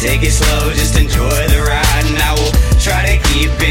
Take it slow, just enjoy the ride, and I will try to keep it.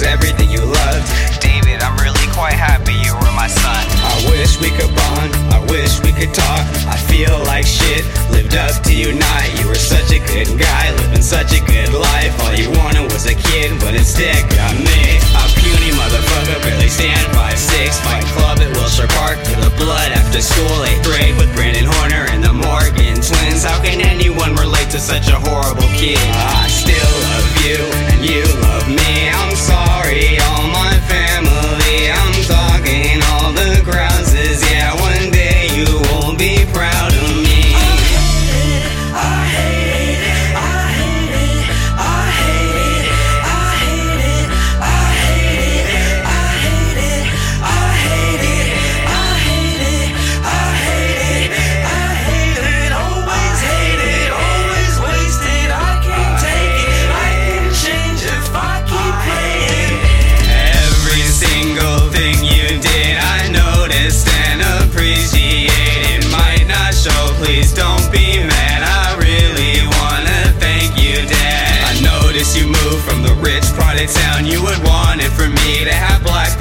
was everything you loved. David, I'm really quite happy you were my son. I wish we could bond, I wish we could talk. I feel like shit, lived up to you not. You were such a good guy, living such a good life. All you wanted was a kid, but instead got me. A puny motherfucker, barely stand five six. Fight club at Wilshire Park to the blood after school, eighth grade with Brandon Horner and the Morgan twins. How can anyone relate to such a horrible kid? hearted sound you would want it for me to have black